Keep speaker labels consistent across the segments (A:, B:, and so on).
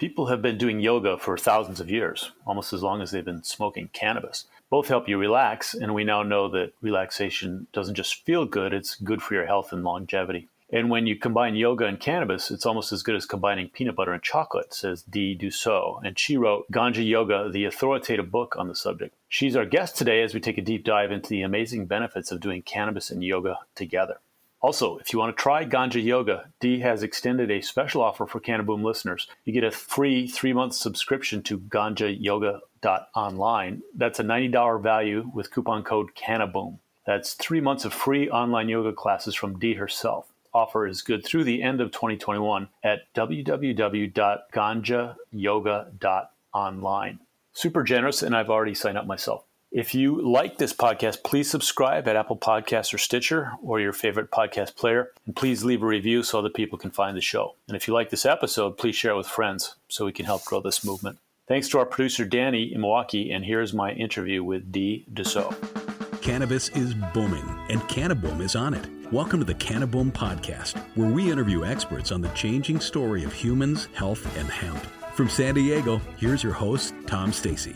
A: People have been doing yoga for thousands of years, almost as long as they've been smoking cannabis. Both help you relax, and we now know that relaxation doesn't just feel good, it's good for your health and longevity. And when you combine yoga and cannabis, it's almost as good as combining peanut butter and chocolate, says Dee Dussault. And she wrote Ganja Yoga, the authoritative book on the subject. She's our guest today as we take a deep dive into the amazing benefits of doing cannabis and yoga together. Also, if you want to try Ganja Yoga, Dee has extended a special offer for Cannaboom listeners. You get a free three month subscription to Ganja Yoga online. That's a $90 value with coupon code Cannaboom. That's three months of free online yoga classes from Dee herself. Offer is good through the end of 2021 at www.ganjayoga.online. Super generous, and I've already signed up myself. If you like this podcast, please subscribe at Apple Podcasts or Stitcher or your favorite podcast player. And please leave a review so other people can find the show. And if you like this episode, please share it with friends so we can help grow this movement. Thanks to our producer, Danny, in Milwaukee. And here's my interview with Dee Dussault.
B: Cannabis is booming, and Cannaboom is on it. Welcome to the Cannaboom Podcast, where we interview experts on the changing story of humans, health, and hemp. From San Diego, here's your host, Tom Stacy.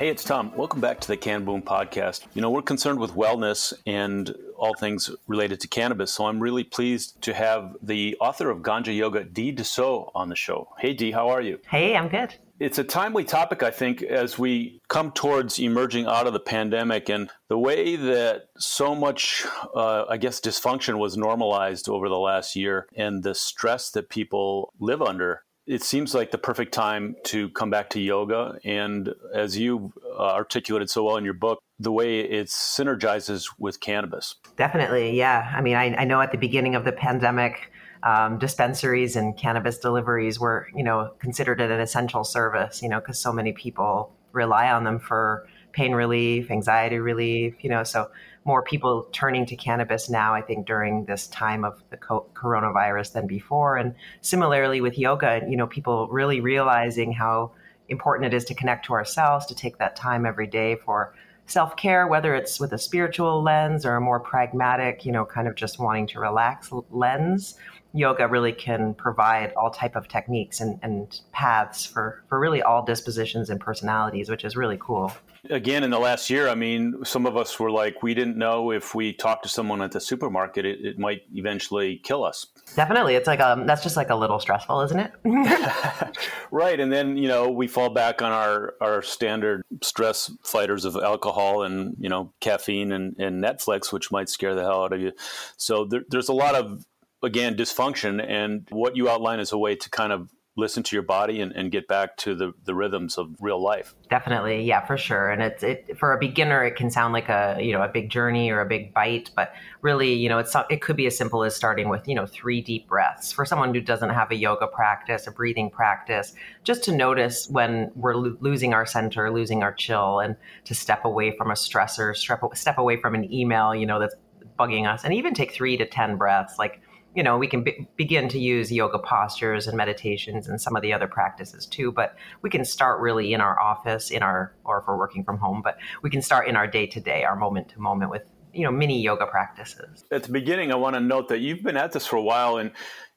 A: Hey, it's Tom. Welcome back to the Cannaboom podcast. You know, we're concerned with wellness and all things related to cannabis, so I'm really pleased to have the author of Ganja Yoga, Dee Dussault, on the show. Hey, Dee, how are you?
C: Hey, I'm good.
A: It's a timely topic, I think, as we come towards emerging out of the pandemic and the way that so much, uh, I guess, dysfunction was normalized over the last year and the stress that people live under it seems like the perfect time to come back to yoga. And as you uh, articulated so well in your book, the way it synergizes with cannabis.
C: Definitely, yeah. I mean, I, I know at the beginning of the pandemic, um, dispensaries and cannabis deliveries were, you know, considered an essential service, you know, because so many people rely on them for pain relief, anxiety relief, you know, so more people turning to cannabis now, I think, during this time of the co- coronavirus than before. And similarly with yoga, you know, people really realizing how important it is to connect to ourselves, to take that time every day for self care, whether it's with a spiritual lens or a more pragmatic, you know, kind of just wanting to relax lens. Yoga really can provide all type of techniques and, and paths for, for really all dispositions and personalities, which is really cool.
A: Again in the last year i mean some of us were like we didn't know if we talked to someone at the supermarket it, it might eventually kill us.
C: Definitely. It's like um that's just like a little stressful isn't it?
A: Right. And then you know we fall back on our our standard stress fighters of alcohol and you know caffeine and, and netflix which might scare the hell out of you. So there, there's a lot of again dysfunction and what you outline is a way to kind of listen to your body and, and get back to the, the rhythms of real life.
C: Definitely. Yeah, for sure. And it's, it, for a beginner, it can sound like a, you know, a big journey or a big bite, but really, you know, it's, it could be as simple as starting with, you know, three deep breaths for someone who doesn't have a yoga practice, a breathing practice, just to notice when we're lo- losing our center, losing our chill and to step away from a stressor, step, step away from an email, you know, that's bugging us and even take three to 10 breaths. Like, you know, we can be- begin to use yoga postures and meditations and some of the other practices too. But we can start really in our office, in our, or if we're working from home, but we can start in our day to day, our moment to moment with, you know, mini yoga practices.
A: At the beginning, I want to note that you've been at this for a while and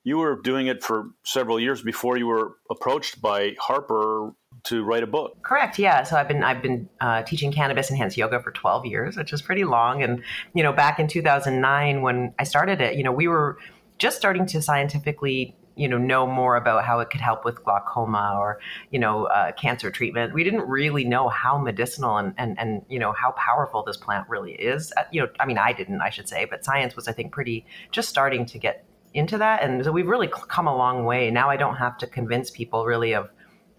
A: you were doing it for several years before you were approached by Harper to write a book.
C: Correct. Yeah. So I've been I've been uh, teaching cannabis enhanced yoga for 12 years, which is pretty long. And you know, back in 2009 when I started it, you know, we were just starting to scientifically you know know more about how it could help with glaucoma or you know uh, cancer treatment. We didn't really know how medicinal and, and and you know how powerful this plant really is. Uh, you know i mean i didn't i should say but science was i think pretty just starting to get into that. And so we've really come a long way. Now i don't have to convince people really of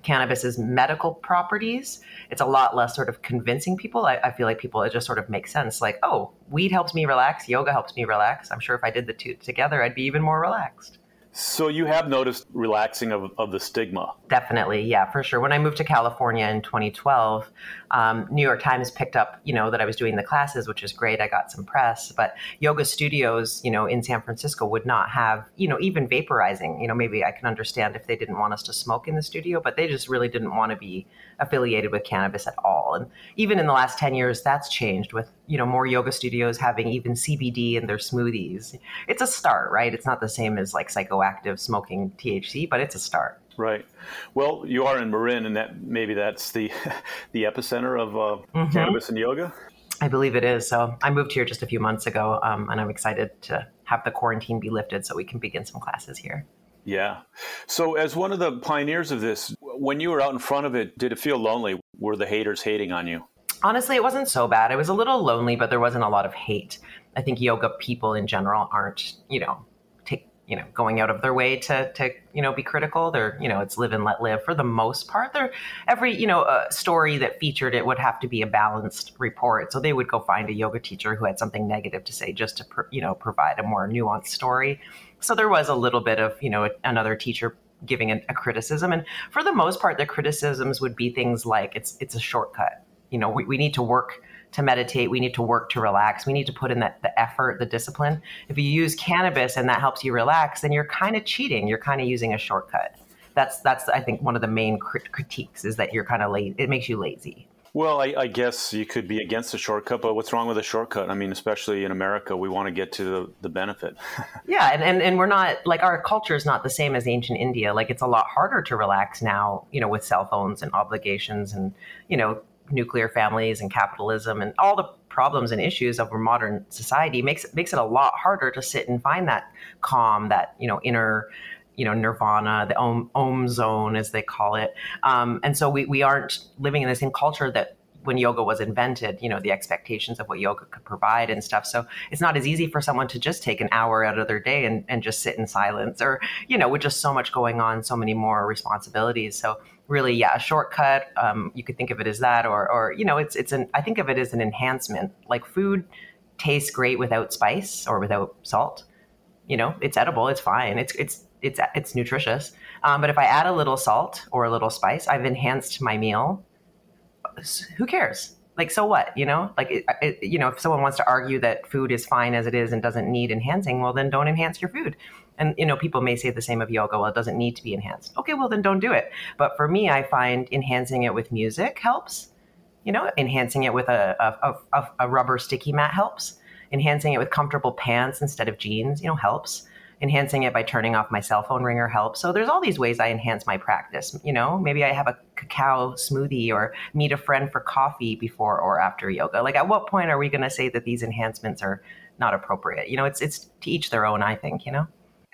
C: cannabis's medical properties, it's a lot less sort of convincing people. I, I, feel like people, it just sort of makes sense. Like, oh, weed helps me relax, yoga helps me relax. I'm sure if I did the two together, I'd be even more relaxed.
A: So you have noticed relaxing of, of the stigma?
C: Definitely, yeah, for sure. When I moved to California in 2012, um, New York Times picked up, you know, that I was doing the classes, which is great. I got some press, but yoga studios, you know, in San Francisco would not have, you know, even vaporizing. You know, maybe I can understand if they didn't want us to smoke in the studio, but they just really didn't want to be affiliated with cannabis at all. And even in the last 10 years, that's changed with, you know, more yoga studios having even CBD in their smoothies. It's a start, right? It's not the same as like psychoactive smoking THC, but it's a start.
A: Right. Well, you are in Marin, and that maybe that's the the epicenter of uh, mm-hmm. cannabis and yoga.
C: I believe it is. So I moved here just a few months ago, um, and I'm excited to have the quarantine be lifted so we can begin some classes here.
A: Yeah. So, as one of the pioneers of this, when you were out in front of it, did it feel lonely? Were the haters hating on you?
C: Honestly, it wasn't so bad. It was a little lonely, but there wasn't a lot of hate. I think yoga people in general aren't, you know, take, you know, going out of their way to, to, you know, be critical. They're, you know, it's live and let live for the most part. They're every, you know, story that featured it would have to be a balanced report. So they would go find a yoga teacher who had something negative to say just to, you know, provide a more nuanced story. So there was a little bit of, you know, another teacher giving a, a criticism. And for the most part, the criticisms would be things like it's it's a shortcut. You know, we, we need to work to meditate. We need to work to relax. We need to put in that the effort, the discipline. If you use cannabis and that helps you relax, then you're kind of cheating. You're kind of using a shortcut. That's that's I think one of the main crit- critiques is that you're kind of late. It makes you lazy.
A: Well, I, I, guess you could be against a shortcut, but what's wrong with a shortcut? I mean, especially in America, we want to get to the, the benefit.
C: yeah, and, and, and we're not, like, our culture is not the same as ancient India. Like, it's a lot harder to relax now, you know, with cell phones and obligations and, you know, nuclear families and capitalism and all the problems and issues of our modern society makes it makes it a lot harder to sit and find that calm, that, you know, inner you know nirvana the om, om zone as they call it. Um, and so we, we aren't living in the same culture that when yoga was invented you know the expectations of what yoga could provide and stuff. So it's not as easy for someone to just take an hour out of their day and, and just sit in silence or you know with just so much going on so many more responsibilities. So really yeah a shortcut um, you could think of it as that or or you know it's it's an i think of it as an enhancement. Like food tastes great without spice or without salt. You know it's edible it's fine. It's it's it's it's nutritious. Um, but if I add a little salt or a little spice, I've enhanced my meal. Who cares? Like, so what? You know, like, it, it, you know, if someone wants to argue that food is fine as it is and doesn't need enhancing, well, then don't enhance your food. And you know, people may say the same of yoga. Well, it doesn't need to be enhanced. Okay, well, then don't do it. But for me, I find enhancing it with music helps. You know, enhancing it with a, a, a, a rubber sticky mat helps. Enhancing it with comfortable pants instead of jeans, you know, helps enhancing it by turning off my cell phone ringer helps. So there's all these ways I enhance my practice. You know, maybe I have a cacao smoothie or meet a friend for coffee before or after yoga. Like at what point are we going to say that these enhancements are not appropriate? You know, it's it's to each their own, I think, you know.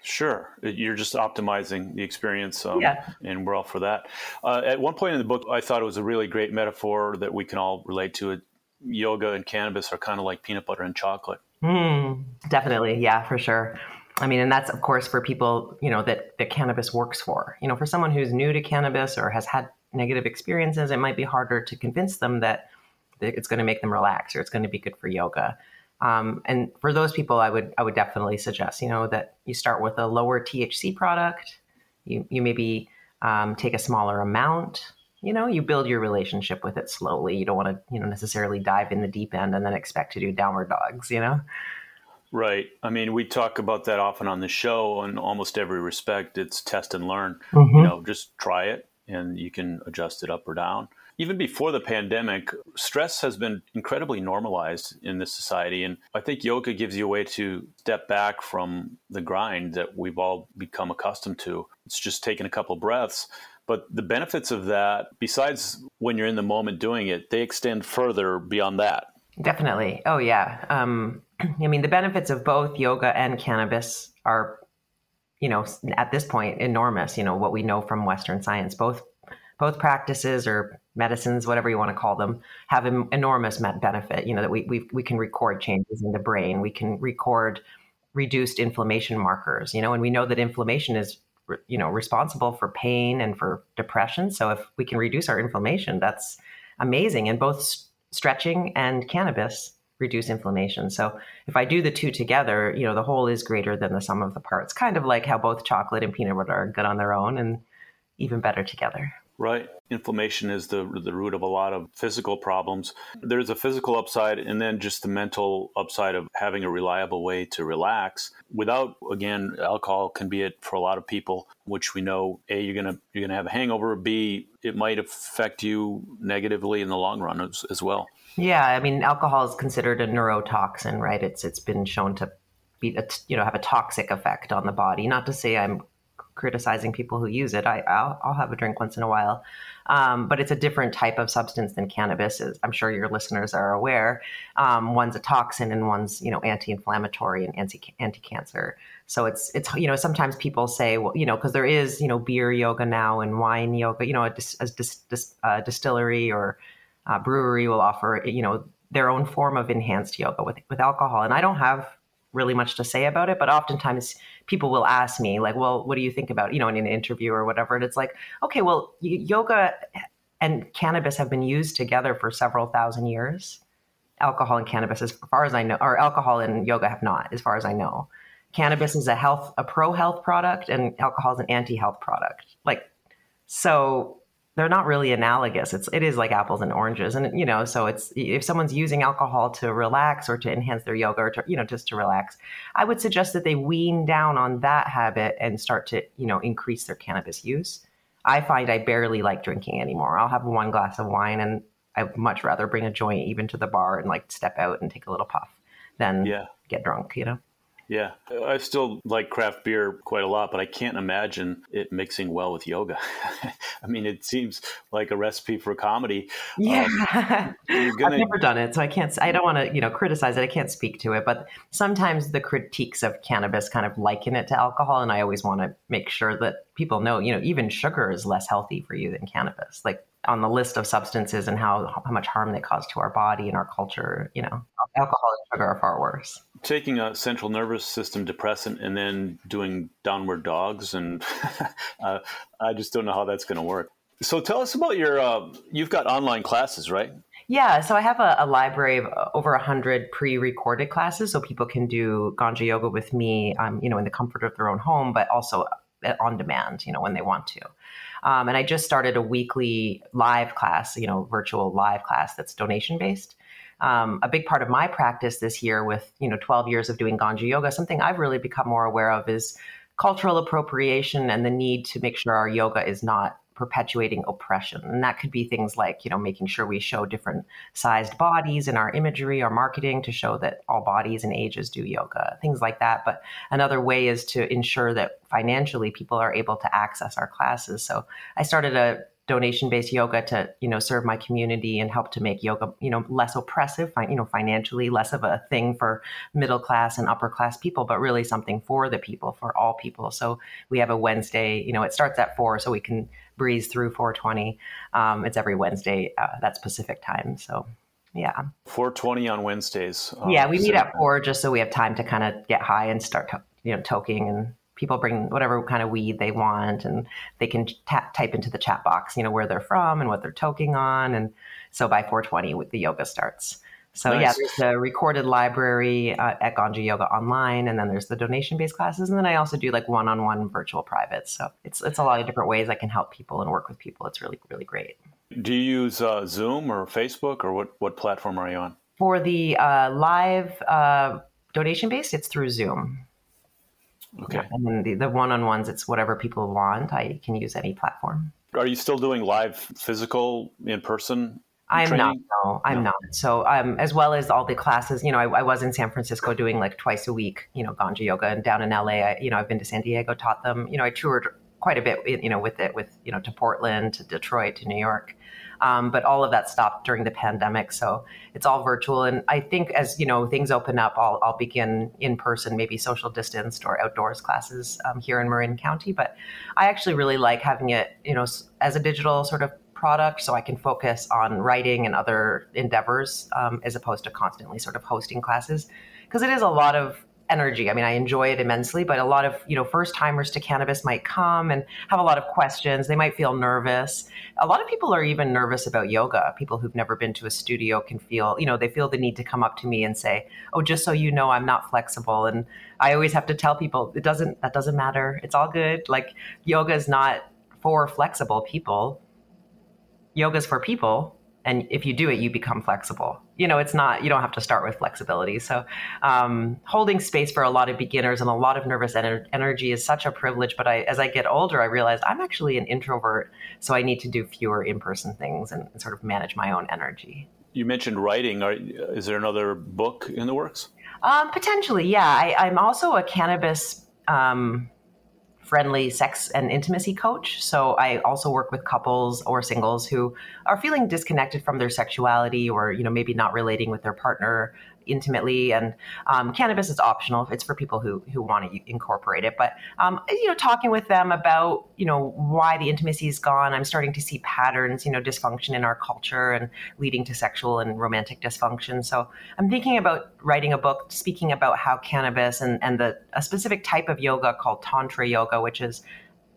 A: Sure. You're just optimizing the experience, um, yeah. and we're all for that. Uh, at one point in the book, I thought it was a really great metaphor that we can all relate to it. Yoga and cannabis are kind of like peanut butter and chocolate.
C: Mm, definitely. Yeah, for sure. I mean, and that's of course for people, you know, that, that cannabis works for. You know, for someone who's new to cannabis or has had negative experiences, it might be harder to convince them that it's going to make them relax or it's going to be good for yoga. Um, and for those people, I would I would definitely suggest, you know, that you start with a lower THC product. You you maybe um, take a smaller amount. You know, you build your relationship with it slowly. You don't want to, you know, necessarily dive in the deep end and then expect to do downward dogs. You know.
A: Right. I mean, we talk about that often on the show in almost every respect. It's test and learn. Mm-hmm. You know, just try it and you can adjust it up or down. Even before the pandemic, stress has been incredibly normalized in this society. And I think yoga gives you a way to step back from the grind that we've all become accustomed to. It's just taking a couple breaths. But the benefits of that, besides when you're in the moment doing it, they extend further beyond that.
C: Definitely. Oh, yeah. Um, I mean, the benefits of both yoga and cannabis are, you know, at this point enormous. You know, what we know from Western science, both both practices or medicines, whatever you want to call them, have an enormous benefit. You know, that we we we can record changes in the brain, we can record reduced inflammation markers. You know, and we know that inflammation is you know responsible for pain and for depression. So if we can reduce our inflammation, that's amazing. And both stretching and cannabis reduce inflammation. So if I do the two together, you know, the whole is greater than the sum of the parts. Kind of like how both chocolate and peanut butter are good on their own and even better together.
A: Right. Inflammation is the the root of a lot of physical problems. There's a physical upside and then just the mental upside of having a reliable way to relax. Without again, alcohol can be it for a lot of people, which we know A, you're gonna you're gonna have a hangover, B, it might affect you negatively in the long run as, as well.
C: Yeah, I mean alcohol is considered a neurotoxin, right? It's it's been shown to be a, you know have a toxic effect on the body. Not to say I'm criticizing people who use it. I, will I'll have a drink once in a while. Um, but it's a different type of substance than cannabis is. I'm sure your listeners are aware. Um, one's a toxin and one's, you know, anti-inflammatory and anti anti-cancer. So it's it's you know sometimes people say well you know because there is you know beer yoga now and wine yoga you know a, dis, a dis, dis, uh, distillery or Uh, brewery will offer you know their own form of enhanced yoga with with alcohol. And I don't have really much to say about it but oftentimes people will ask me like well what do you think about you know in an interview or whatever? And it's like okay well yoga and cannabis have been used together for several thousand years. Alcohol and cannabis as far as I know or alcohol and yoga have not as far as I know. Cannabis is a health a pro health product and alcohol is an anti health product. Like so they're not really analogous. It's it is like apples and oranges. And you know so it's if someone's using alcohol to relax or to enhance their yoga or to you know just to relax i would suggest that they wean down on that habit and start to you know increase their cannabis use. I find i barely like drinking anymore. I'll have one glass of wine and i'd much rather bring a joint even to the bar and like step out and take a little puff than yeah. get drunk you know
A: yeah, I still like craft beer quite a lot, but I can't imagine it mixing well with yoga. I mean, it seems like a recipe for comedy.
C: Yeah, um, gonna... I've never done it, so I can't. I don't want to, you know, criticize it. I can't speak to it, but sometimes the critiques of cannabis kind of liken it to alcohol, and I always want to make sure that people know, you know, even sugar is less healthy for you than cannabis. Like on the list of substances and how how much harm they cause to our body and our culture, you know, alcohol and sugar are far worse.
A: Taking a central nervous system depressant and then doing downward dogs, and uh, I just don't know how that's going to work. So tell us about your. Uh, you've got online classes, right?
C: Yeah, so I have a, a library of uh, over hundred pre-recorded classes, so people can do Ganja yoga with me, um, you know, in the comfort of their own home, but also uh, on demand, you know, when they want to. Um, and I just started a weekly live class, you know, virtual live class that's donation based um, a big part of my practice this year with you know 12 years of doing ganja yoga something i've really become more aware of is cultural appropriation and the need to make sure our yoga is not perpetuating oppression. And that could be things like you know making sure we show different sized bodies in our imagery or marketing to show that all bodies and ages do yoga things like that. But another way is to ensure that financially people are able to access our classes. So i started a donation based yoga to you know serve my community and help to make yoga you know less oppressive you know financially less of a thing for middle class and upper class people but really something for the people for all people. So we have a wednesday you know it starts at four so we can breeze through 420 um, it's every wednesday uh, that's pacific time so yeah.
A: 420 on wednesdays
C: uh, yeah we meet at four just so we have time to kind of get high and start to, you know toking and people bring whatever kind of weed they want and they can tap, type into the chat box you know where they're from and what they're toking on and so by 420 the yoga starts. So nice. yeah there's the recorded library uh, at ganja yoga online and then there's the donation based classes and then i also do like one-on-one virtual private. So it's it's a lot of different ways i can help people and work with people. It's really really great.
A: Do you use uh, zoom or facebook or what what platform are you on?
C: For the uh, live uh, donation based it's through zoom
A: Okay.
C: And then the, the one-on-ones, it's whatever people want. I can use any platform.
A: Are you still doing live physical in person?
C: I'm training? not. No, I'm no. not. So, um, as well as all the classes, you know, I, I, was in San Francisco doing like twice a week, you know, Ganja yoga, and down in LA, I, you know, I've been to San Diego, taught them. You know, I toured quite a bit, you know, with it, with you know, to Portland, to Detroit, to New York. Um, but all of that stopped during the pandemic, so it's all virtual. And I think as you know things open up, I'll, I'll begin in person, maybe social distanced or outdoors classes um, here in Marin County. But I actually really like having it, you know, as a digital sort of product so I can focus on writing and other endeavors um, as opposed to constantly sort of hosting classes because it is a lot of energy. I mean, I enjoy it immensely, but a lot of, you know, first timers to cannabis might come and have a lot of questions. They might feel nervous. A lot of people are even nervous about yoga. People who've never been to a studio can feel, you know, they feel the need to come up to me and say, "Oh, just so you know, I'm not flexible." And I always have to tell people, it doesn't that doesn't matter. It's all good. Like yoga is not for flexible people. Yoga is for people and if you do it you become flexible you know it's not you don't have to start with flexibility. So um, holding space for a lot of beginners and a lot of nervous ener- energy is such a privilege but I, as i get older i realize i'm actually an introvert so i need to do fewer in-person things and, and sort of manage my own energy.
A: You mentioned writing. Are, is there another book in the works?
C: Um, potentially yeah. I, am also a cannabis um, friendly sex and intimacy coach. So I also work with couples or singles who are feeling disconnected from their sexuality or, you know, maybe not relating with their partner intimately. And um, cannabis is optional; it's for people who who want to incorporate it. But um, you know, talking with them about you know why the intimacy is gone, I'm starting to see patterns, you know, dysfunction in our culture and leading to sexual and romantic dysfunction. So I'm thinking about writing a book speaking about how cannabis and and the a specific type of yoga called tantra yoga, which is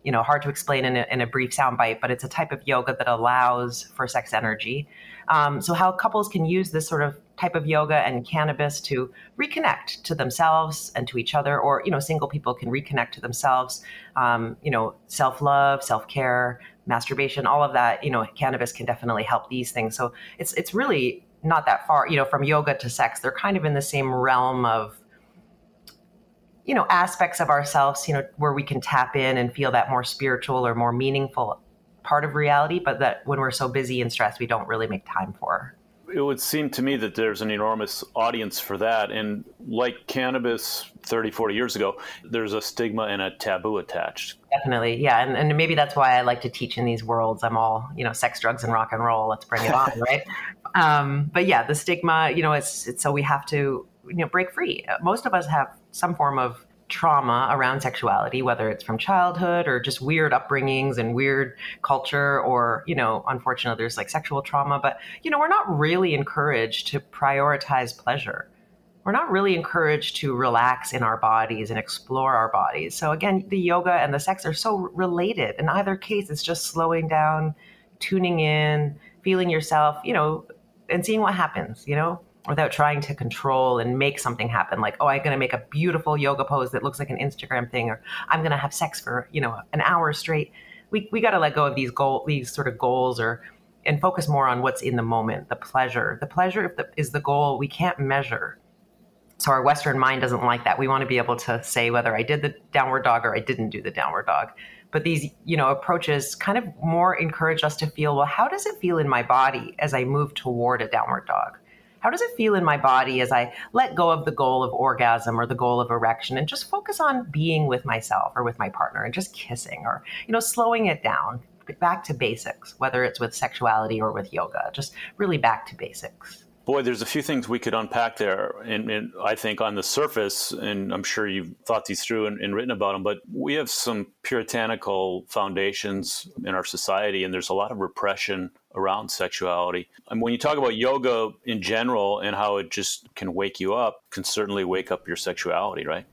C: you know hard to explain in a, in a brief soundbite, but it's a type of yoga that allows for sex energy. Um, so how couples can use this sort of type of yoga and cannabis to reconnect to themselves and to each other, or you know, single people can reconnect to themselves. Um, you know, self love, self care, masturbation, all of that. You know, cannabis can definitely help these things. So it's it's really not that far. You know, from yoga to sex, they're kind of in the same realm of you know aspects of ourselves you know where we can tap in and feel that more spiritual or more meaningful part of reality but that when we're so busy and stressed we don't really make time for
A: it would seem to me that there's an enormous audience for that. And like cannabis 30, 40 years ago, there's a stigma and a taboo attached.
C: Definitely. Yeah. And, and maybe that's why I like to teach in these worlds. I'm all, you know, sex, drugs, and rock and roll. Let's bring it on, right? Um, but yeah, the stigma, you know, it's, it's so we have to, you know, break free. Most of us have some form of trauma around sexuality, whether it's from childhood or just weird upbringings and weird culture, or, you know, unfortunately, there's like sexual trauma. But, you know, we're not really encouraged to prioritize pleasure. We're not really encouraged to relax in our bodies and explore our bodies. So, again, the yoga and the sex are so related. In either case, it's just slowing down, tuning in, feeling yourself, you know, and seeing what happens, you know? Without trying to control and make something happen. Like oh i'm going to make a beautiful yoga pose that looks like an instagram thing or i'm going to have sex for you know an hour straight. We, we got to let go of these goal these sort of goals or and focus more on what's in the moment the pleasure. The pleasure is the goal we can't measure. So our western mind doesn't like that. We want to be able to say whether i did the downward dog or i didn't do the downward dog. But these you know approaches kind of more encourage us to feel well how does it feel in my body as i move toward a downward dog how does it feel in my body as I let go of the goal of orgasm or the goal of erection and just focus on being with myself or with my partner and just kissing or, you know, slowing it down back to basics, whether it's with sexuality or with yoga, just really back to basics.
A: Boy, there's a few things we could unpack there. And, and, I think on the surface, and I'm sure you've thought these through and, and, written about them, but we have some puritanical foundations in our society, and there's a lot of repression around sexuality. And when you talk about yoga in general and how it just can wake you up, can certainly wake up your sexuality, right?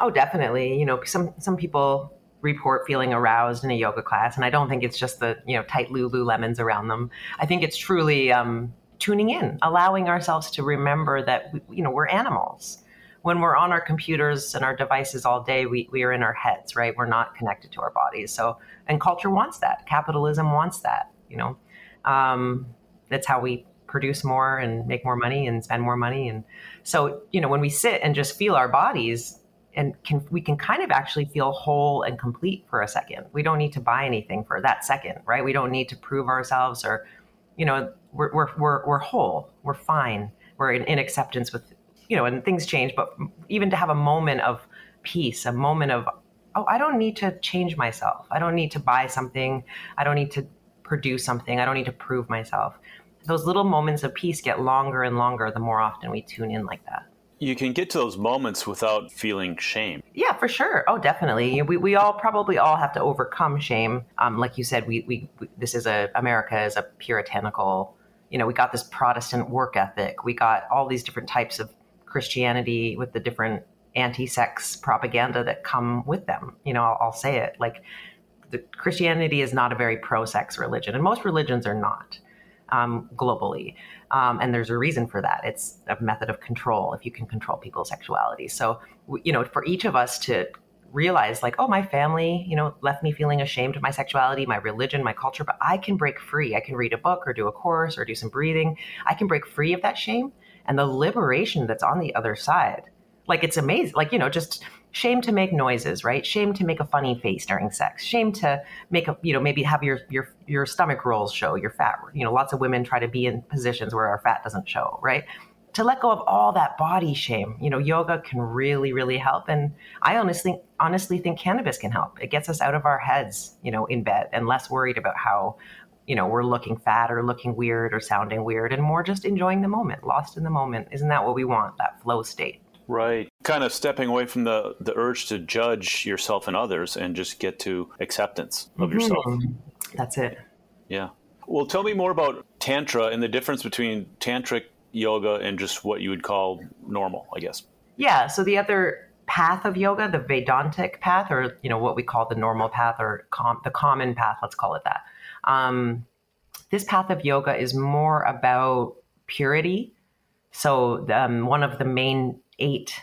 C: Oh, definitely. You know, some some people report feeling aroused in a yoga class, and I don't think it's just the you know tight Lululemons around them. I think it's truly um, tuning in, allowing ourselves to remember that we, you know we're animals. When we're on our computers and our devices all day, we, we are in our heads, right? We're not connected to our bodies. So, and culture wants that. Capitalism wants that. You know, um, that's how we produce more and make more money and spend more money. And so, you know, when we sit and just feel our bodies, and can we can kind of actually feel whole and complete for a second. We don't need to buy anything for that second, right? We don't need to prove ourselves or, you know, we're we're we're, we're whole. We're fine. We're in, in acceptance with, you know, and things change. But even to have a moment of peace, a moment of oh, I don't need to change myself. I don't need to buy something. I don't need to produce something. I don't need to prove myself. Those little moments of peace get longer and longer the more often we tune in like that.
A: You can get to those moments without feeling shame.
C: Yeah, for sure. Oh, definitely. We, we all probably all have to overcome shame. Um, like you said, we, we, we this is a America is a puritanical. You know, we got this Protestant work ethic. We got all these different types of Christianity with the different anti-sex propaganda that come with them. You know, I'll, I'll say it like the Christianity is not a very pro-sex religion, and most religions are not um, globally. Um, and there's a reason for that. It's a method of control if you can control people's sexuality. So, you know, for each of us to realize, like, oh, my family, you know, left me feeling ashamed of my sexuality, my religion, my culture, but I can break free. I can read a book or do a course or do some breathing. I can break free of that shame and the liberation that's on the other side. Like, it's amazing. Like, you know, just shame to make noises right shame to make a funny face during sex shame to make a you know maybe have your your your stomach rolls show your fat you know lots of women try to be in positions where our fat doesn't show right to let go of all that body shame. You know, yoga can really, really help. And I honestly, honestly think cannabis can help. It gets us out of our heads, you know, in bed and less worried about how, you know, we're looking fat or looking weird or sounding weird and more just enjoying the moment, lost in the moment. Isn't that what we want? That flow state.
A: Right. Kind of stepping away from the, the urge to judge yourself and others and just get to acceptance of mm-hmm. yourself.
C: That's it.
A: Yeah. Well, tell me more about Tantra and the difference between tantric yoga and just what you would call normal, I guess.
C: Yeah. So the other path of yoga, the Vedantic path, or you know what we call the normal path or com- the common path, let's call it that. Um, this path of yoga is more about purity. So um, one of the main eight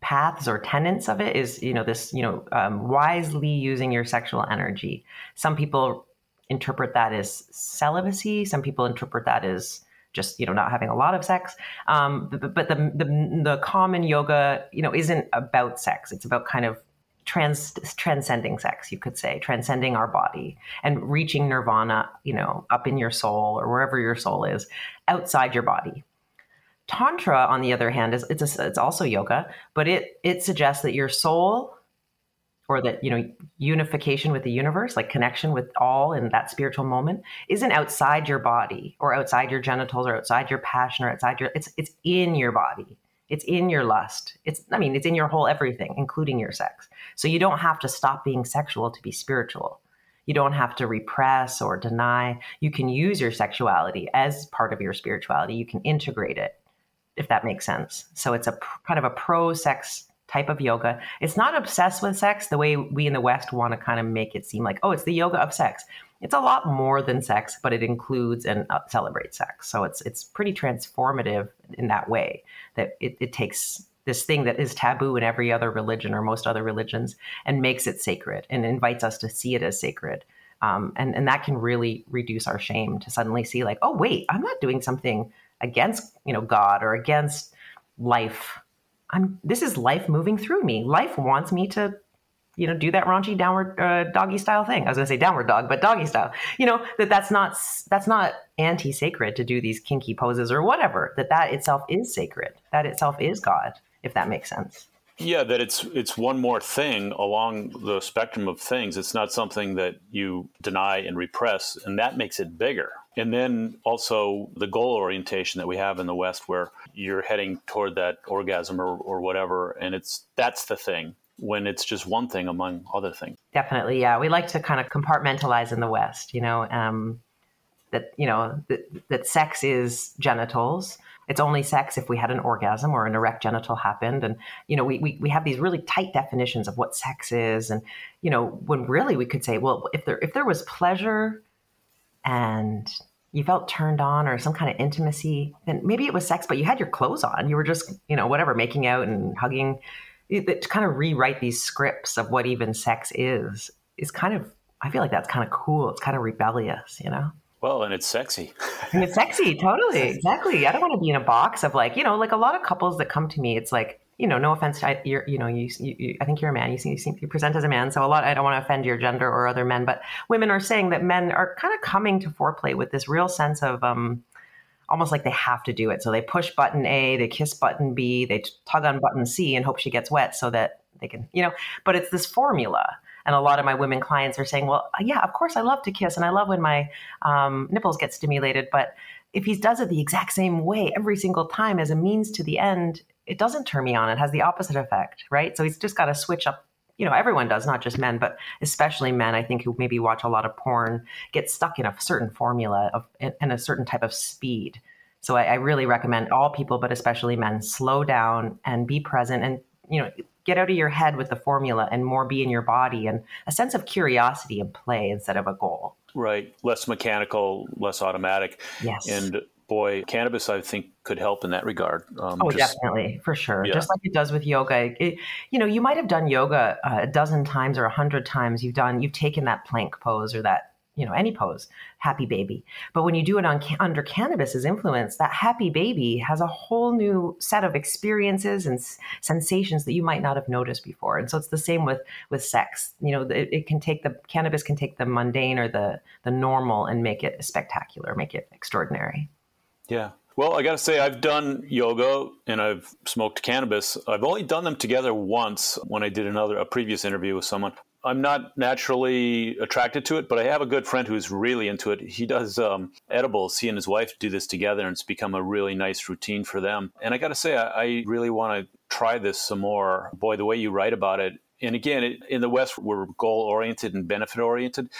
C: paths or tenets of it is you know this you know um, wisely using your sexual energy. Some people interpret that as celibacy. Some people interpret that as just you know not having a lot of sex. Um, but, the, the the common yoga you know isn't about sex. It's about kind of trans transcending sex, you could say, transcending our body and reaching nirvana, you know, up in your soul or wherever your soul is, outside your body. Tantra, on the other hand, is it's a, it's also yoga, but it it suggests that your soul or that you know unification with the universe like connection with all in that spiritual moment isn't outside your body or outside your genitals or outside your passion or outside your it's it's in your body. It's in your lust. It's i mean it's in your whole everything including your sex. So you don't have to stop being sexual to be spiritual. You don't have to repress or deny. You can use your sexuality as part of your spirituality. You can integrate it if that makes sense so it's a kind of a pro sex type of yoga. It's not obsessed with sex the way we in the West want to kind of make it seem like, oh, it's the yoga of sex. It's a lot more than sex, but it includes and uh, celebrates sex. So it's it's pretty transformative in that way that it, it takes this thing that is taboo in every other religion or most other religions and makes it sacred and invites us to see it as sacred. Um, and, and that can really reduce our shame to suddenly see like, oh, wait, I'm not doing something against, you know, God or against life I'm this is life moving through me. Life wants me to you know do that raunchy downward uh, doggy style thing. I was going to say downward dog, but doggy style. You know that that's not that's not anti sacred to do these kinky poses or whatever. That that itself is sacred. That itself is God. If that makes sense.
A: Yeah, that it's it's one more thing along the spectrum of things. It's not something that you deny and repress, and that makes it bigger. And then also the goal orientation that we have in the West, where you're heading toward that orgasm or, or whatever, and it's that's the thing when it's just one thing among other things.
C: Definitely, yeah. We like to kind of compartmentalize in the West, you know, um, that you know that, that sex is genitals it's only sex if we had an orgasm or an erect genital happened and you know we, we, we have these really tight definitions of what sex is and you know when really we could say well if there if there was pleasure and you felt turned on or some kind of intimacy then maybe it was sex but you had your clothes on. You were just you know whatever making out and hugging. To kind of rewrite these scripts of what even sex is is kind of i feel like that's kind of cool. It's kind of rebellious you know?
A: Well, and it's sexy.
C: and it's sexy, totally, exactly. I don't want to be in a box of like, you know, like a lot of couples that come to me, it's like, you know, no offense, to, you're, you know, you, you, I think you're a man. You seem, you seem you present as a man, so a lot. I don't want to offend your gender or other men, but women are saying that men are kind of coming to foreplay with this real sense of, um, almost like they have to do it. So they push button A, they kiss button B, they tug on button C, and hope she gets wet so that they can, you know. But it's this formula and a lot of my women clients are saying, well, yeah, of course I love to kiss and I love when my um, nipples get stimulated. But if he does it the exact same way every single time as a means to the end, it doesn't turn me on. It has the opposite effect, right? So he's just got to switch up. You know, everyone does, not just men, but especially men, I think, who maybe watch a lot of porn, get stuck in a certain formula of and a certain type of speed. So I, I really recommend all people, but especially men, slow down and be present and you know get out of your head with the formula and more be in your body and a sense of curiosity and play instead of a goal.
A: Right. Less mechanical, less automatic.
C: Yes.
A: And boy, cannabis, I think, could help in that regard.
C: Um, oh, just, definitely, for sure. Yeah. Just like it does with yoga. It, you know, you might have done yoga uh, a dozen times or a hundred times. You've done, you've taken that plank pose or that you know any pose happy baby. But when you do it on under cannabis's influence that happy baby has a whole new set of experiences and s- sensations that you might not have noticed before. And so it's the same with with sex. You know it, it, can take the cannabis can take the mundane or the the normal and make it spectacular make it extraordinary.
A: Yeah. Well, I got to say, I've done yoga and I've smoked cannabis. I've only done them together once when I did another a previous interview with someone. I'm not naturally attracted to it, but I have a good friend who's really into it. He does um, edibles. He and his wife do this together, and it's become a really nice routine for them. And I got to say, I, I really want to try this some more. Boy, the way you write about it, and again, it, in the West, we're goal oriented and benefit oriented.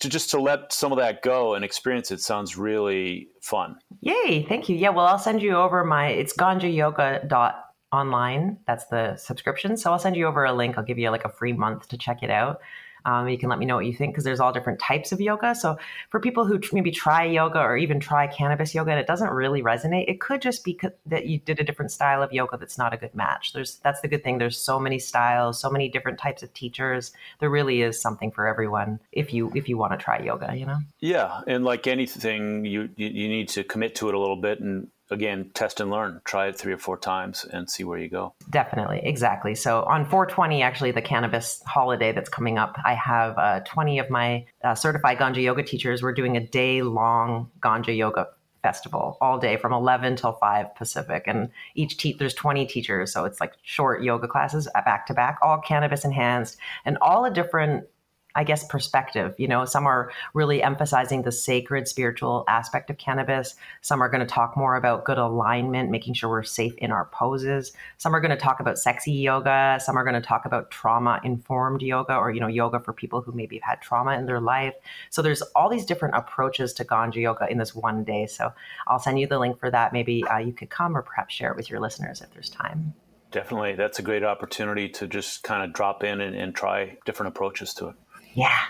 A: To just to let some of that go and experience it sounds really fun.
C: Yay! Thank you. Yeah, well, I'll send you over my it's ganjayoga.com online. That's the subscription. So I'll send you over a link. I'll give you like a free month to check it out. Um, you can let me know what you think because there's all different types of yoga. So for people who maybe try yoga or even try cannabis yoga and it doesn't really resonate, it could just be that you did a different style of yoga that's not a good match. There's that's the good thing. There's so many styles, so many different types of teachers. There really is something for everyone if you if you want to try yoga. You know.
A: Yeah, and like anything, you you, you need to commit to it a little bit and again, test and learn. Try it three or four times and see where you go.
C: Definitely, exactly. So on 420, actually, the cannabis holiday that's coming up, I have uh, 20 of my uh, certified Ganja yoga teachers. We're doing a day long Ganja yoga festival all day from 11 till 5 Pacific. And each te- there's 20 teachers. So it's like short yoga classes back to back, all cannabis enhanced and all a different I guess, perspective. You know, some are really emphasizing the sacred spiritual aspect of cannabis. Some are going to talk more about good alignment, making sure we're safe in our poses. Some are going to talk about sexy yoga. Some are going to talk about trauma informed yoga or, you know, yoga for people who maybe have had trauma in their life. So there's all these different approaches to Ganja yoga in this one day. So I'll send you the link for that. Maybe uh, you could come or perhaps share it with your listeners if there's time.
A: Definitely. That's a great opportunity to just kind of drop in and, and try different approaches to it.
C: Yeah.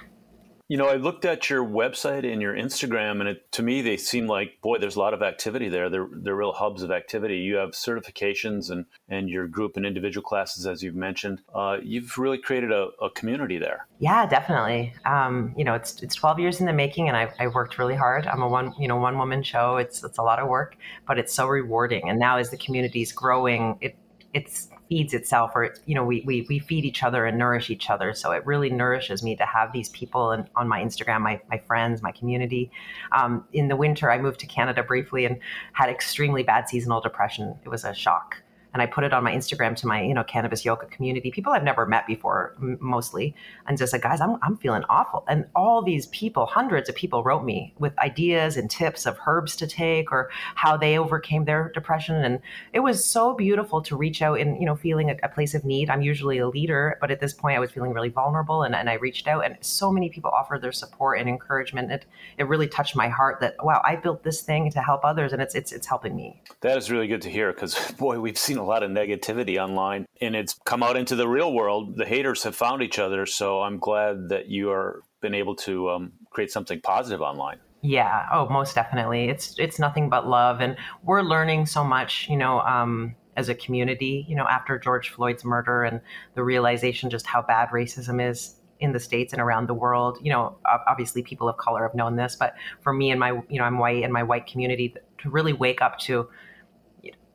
A: You know, I looked at your website and your Instagram, and it, to me, they seem like boy, there's a lot of activity there. They're they're real hubs of activity. You have certifications and and your group and individual classes, as you've mentioned. Uh, you've really created a, a, community there.
C: Yeah, definitely. Um, you know, it's it's 12 years in the making, and I've, I've worked really hard. I'm a one you know one woman show. It's it's a lot of work, but it's so rewarding. And now as the community is growing, it it's feeds itself or it's you know we, we we feed each other and nourish each other. So it really nourishes me to have these people and on my instagram my, my friends my community. Um, in the winter i moved to canada briefly and had extremely bad seasonal depression. It was a shock and I put it on my Instagram to my you know cannabis yoga community, people I've never met before, mostly, and just said, guys, I'm I'm feeling awful. And all these people, hundreds of people, wrote me with ideas and tips of herbs to take or how they overcame their depression, and it was so beautiful to reach out and you know feeling a, a place of need. I'm usually a leader, but at this point I was feeling really vulnerable, and, and I reached out, and so many people offered their support and encouragement. It it really touched my heart that wow, I built this thing to help others, and it's it's it's helping me.
A: That is really good to hear because boy, we've seen a lot of negativity online and it's come out into the real world. The haters have found each other. So I'm glad that you are been able to um, create something positive online.
C: Yeah. Oh, most definitely. It's it's nothing but love, and we're learning so much. You know, um, as a community. You know, after George Floyd's murder and the realization just how bad racism is in the states and around the world. You know, obviously people of color have known this, but for me and my, you know, I'm white and my white community to really wake up to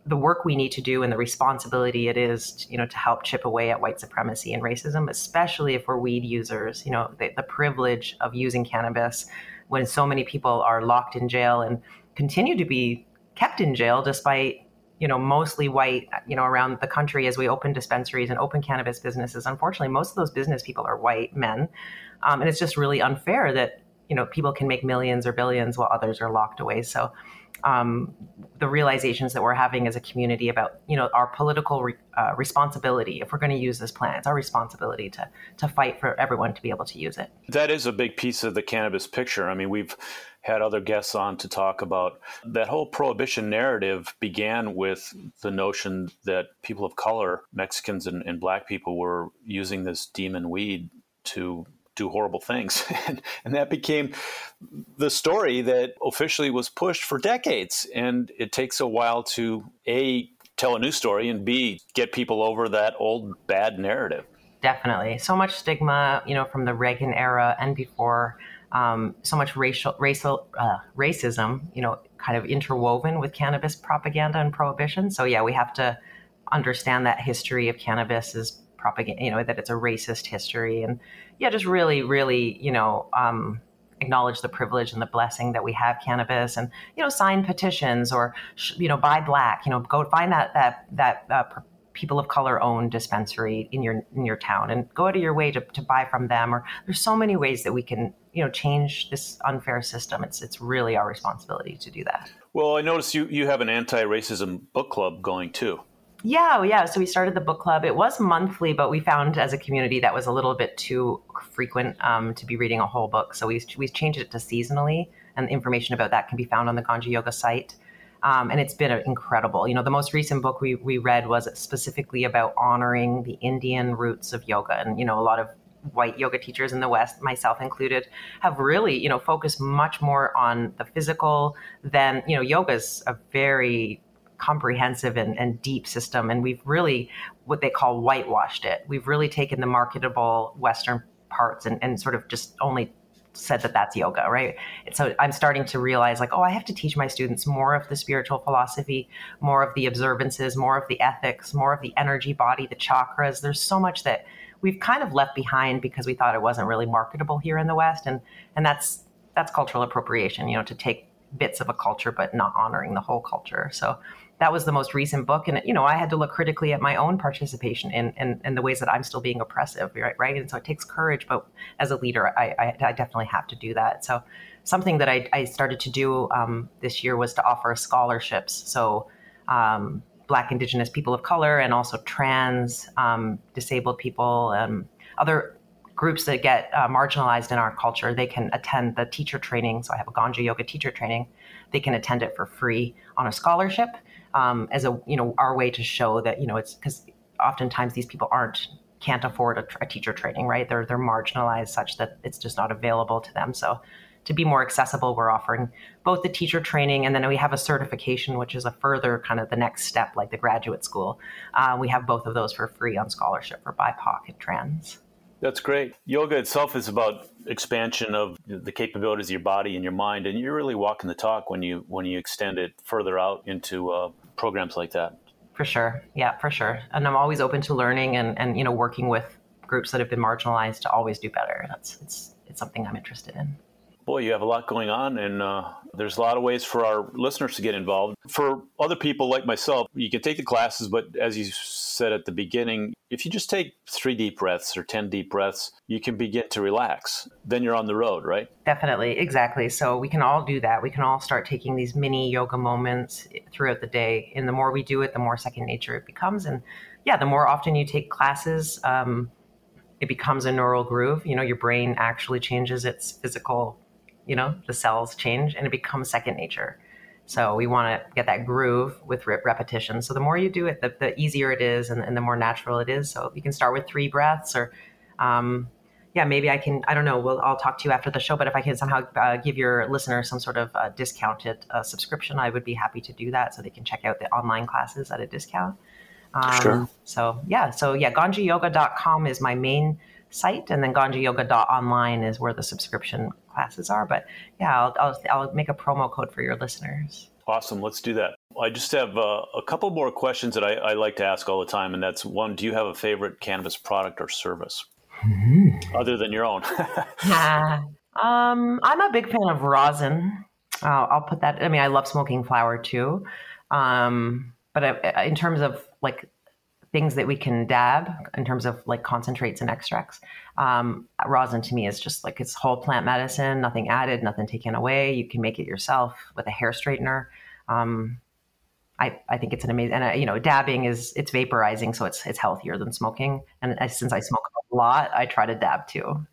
C: the work we need to do and the responsibility it is, you know, to help chip away at white supremacy and racism, especially if we're weed users. You know, the, the privilege of using cannabis when so many people are locked in jail and continue to be kept in jail despite you know mostly white you know around the country as we open dispensaries and open cannabis businesses unfortunately most of those business people are white men um, and it's just really unfair that you know people can make millions or billions while others are locked away so um, the realizations that we're having as a community about you know our political re- uh, responsibility if we're going to use this plant it's our responsibility to to fight for everyone to be able to use it.
A: That is a big piece of the cannabis picture. I mean we've had other guests on to talk about that whole prohibition narrative began with the notion that people of color mexicans and, and black people were using this demon weed to do horrible things. and, and that became the story that officially was pushed for decades. And it takes a while to A, tell a new story, and B, get people over that old bad narrative.
C: Definitely. So much stigma, you know, from the Reagan era and before. Um, so much racial, racial uh, racism, you know, kind of interwoven with cannabis propaganda and prohibition. So yeah, we have to understand that history of cannabis is propaganda, you know, that it's a racist history. And yeah, just really, really, you know, um, acknowledge the privilege and the blessing that we have cannabis and you know sign petitions or you know buy black you know go find that that that uh, people of color owned dispensary in your in your town and go out of your way to, to buy from them or there's so many ways that we can you know change this unfair system. It's it's really our responsibility to do that.
A: Well i noticed you you have an anti-racism book club going too
C: yeah, yeah. So we started the book club. It was monthly, but we found as a community that was a little bit too frequent um, to be reading a whole book. So we we changed it to seasonally, and information about that can be found on the Ganja Yoga site. Um, and it's been incredible. You know, the most recent book we, we read was specifically about honoring the Indian roots of yoga. And, you know, a lot of white yoga teachers in the West, myself included, have really, you know, focused much more on the physical than, you know, yoga's a very comprehensive and, and deep system. And we've really, what they call whitewashed it. We've really taken the marketable Western parts and, and sort of just only said that that's yoga, right? so I'm starting to realize like, oh, I have to teach my students more of the spiritual philosophy, more of the observances, more of the ethics, more of the energy body, the chakras. There's so much that we've kind of left behind because we thought it wasn't really marketable here in the West. And and that's that's cultural appropriation, you know, to take bits of a culture but not honoring the whole culture. So that was the most recent book. And you know i had to look critically at my own participation in, in, in the ways that i'm still being oppressive right right? And so it takes courage but as a leader i, I, I definitely have to do that. So something that i, I started to do um, this year was to offer scholarships. So um, black indigenous people of color and also trans um, disabled people and other groups that get uh, marginalized in our culture they can attend the teacher training. So i have a ganja yoga teacher training. They can attend it for free on a scholarship um, as a you know our way to show that you know it's because oftentimes these people aren't can't afford a, a, teacher training right? They're they're marginalized such that it's just not available to them. So to be more accessible we're offering both the teacher training and then we have a certification which is a further kind of the next step like the graduate school. Uh, we have both of those for free on scholarship for bipoc and trans.
A: That's great. Yoga itself is about expansion of the capabilities of your body and your mind, and you're really walking the talk when you when you extend it further out into uh, programs like that.
C: For sure, yeah, for sure. And I'm always open to learning and and you know working with groups that have been marginalized to always do better. That's it's it's something I'm interested in
A: boy, you have a lot going on, and uh, there's a lot of ways for our listeners to get involved. For other people like myself, you can take the classes, but as you said at the beginning, if you just take three deep breaths or 10 deep breaths, you can begin to relax. Then you're on the road, right?
C: Definitely, exactly. So we can all do that. We can all start taking these mini yoga moments throughout the day. And the more we do it, the more second nature it becomes. And yeah, the more often you take classes, um, it becomes a neural groove. You know, your brain actually changes its physical you know, the cells change and it becomes second nature. So we want to get that groove with repetition. So the more you do it, the, the easier it is and, and, the more natural it is. So you can start with three breaths or, um, yeah, maybe I can, I don't know, we'll, I'll talk to you after the show, but if I can somehow uh, give your listeners some sort of uh, discounted uh, subscription, I would be happy to do that so they can check out the online classes at a discount. Um, sure. So yeah, so yeah, ganjayoga.com is my main site, and then ganjayoga.online is where the subscription classes are. But yeah, I'll, I'll, I'll make a promo code for your listeners.
A: Awesome. Let's do that. I just have uh, a couple more questions that I, I, like to ask all the time. And that's one Do you have a favorite cannabis product or service mm-hmm. other than your own?
C: yeah. Um, I'm a big fan of rosin. Uh, I'll put that, I mean, I love smoking flower too. Um, but I, in terms of like things that we can dab in terms of like concentrates and extracts. Um, rosin to me is just like it's whole plant medicine, nothing added, nothing taken away. You can make it yourself with a hair straightener. Um, I, I think it's an amazing, and uh, you know, dabbing is it's vaporizing, so it's it's healthier than smoking. And uh, since I smoke a lot, I try to dab too.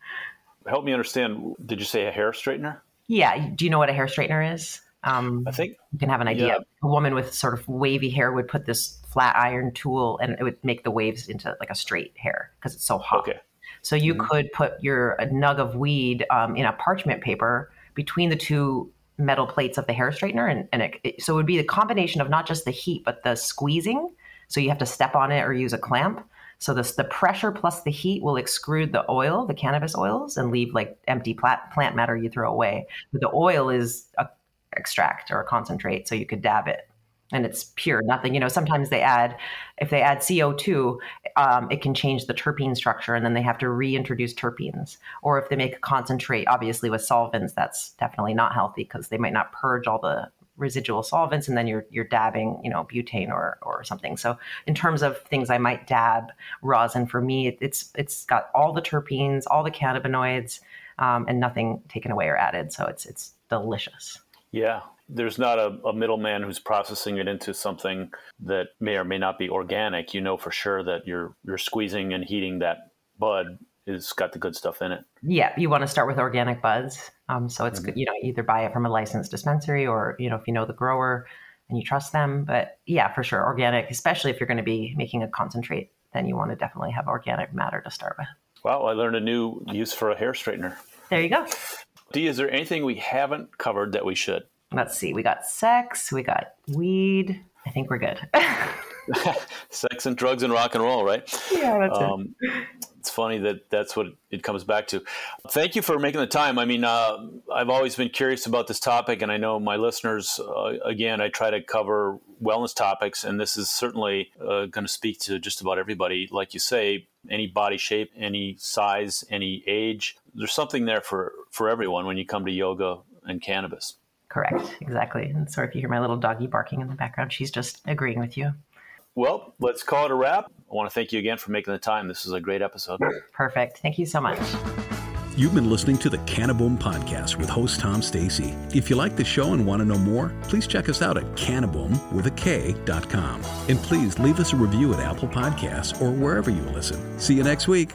A: Help me understand. Did you say a hair straightener?
C: Yeah. Do you know what a hair straightener is?
A: Um, I think
C: you can have an idea. Yeah. A woman with sort of wavy hair would put this flat iron tool and it would make the waves into like a straight hair because it's so hot. Okay. So you mm-hmm. could put your nug of weed um, in a parchment paper between the two metal plates of the hair straightener, and, and it, it, so it would be the combination of not just the heat but the squeezing. So you have to step on it or use a clamp. So this, the pressure plus the heat will extrude the oil, the cannabis oils, and leave like empty plant, plant matter you throw away. But the oil is a extract or a concentrate, so you could dab it and it's pure nothing. You know, sometimes they add, if they add CO2, um, it can change the terpene structure and then they have to reintroduce terpenes. Or if they make a concentrate, obviously with solvents, that's definitely not healthy because they might not purge all the residual solvents and then you're you're dabbing you know butane or or something so in terms of things i might dab rosin for me it, it's it's got all the terpenes all the cannabinoids um, and nothing taken away or added so it's it's delicious
A: yeah there's not a, a middleman who's processing it into something that may or may not be organic you know for sure that you're you're squeezing and heating that bud is got the good stuff in it
C: yeah you want to start with organic buds um, so it's mm-hmm. good, you know, either buy it from a licensed dispensary or, you know, if you know the grower and you trust them. But yeah, for sure, organic, especially if you're going to be making a concentrate, then you want to definitely have organic matter to start with.
A: Wow, I learned a new use for a hair straightener.
C: There you go.
A: Dee, is there anything we haven't covered that we should?
C: Let's see. We got sex, we got weed. I think we're good.
A: sex and drugs and rock and roll, right?
C: Yeah, that's um, it
A: it's funny that that's what it comes back to. Thank you for making the time. I mean, uh, I've always been curious about this topic, and I know my listeners, uh, again, I try to cover wellness topics, and this is certainly uh, going to speak to just about everybody. Like you say, any body shape, any size, any age, there's something there for, for everyone when you come to yoga and cannabis.
C: Correct, exactly. And sorry if you hear my little doggy barking in the background. She's just agreeing with you.
A: Well, let's call it a wrap. I want to thank you again for making the time. This is a great episode.
C: Perfect. Thank you so much.
B: You've been listening to the Cannaboom Podcast with host Tom Stacy. If you like the show and want to know more, please check us out at cannaboom with a K.com. And please leave us a review at Apple Podcasts or wherever you listen. See you next week.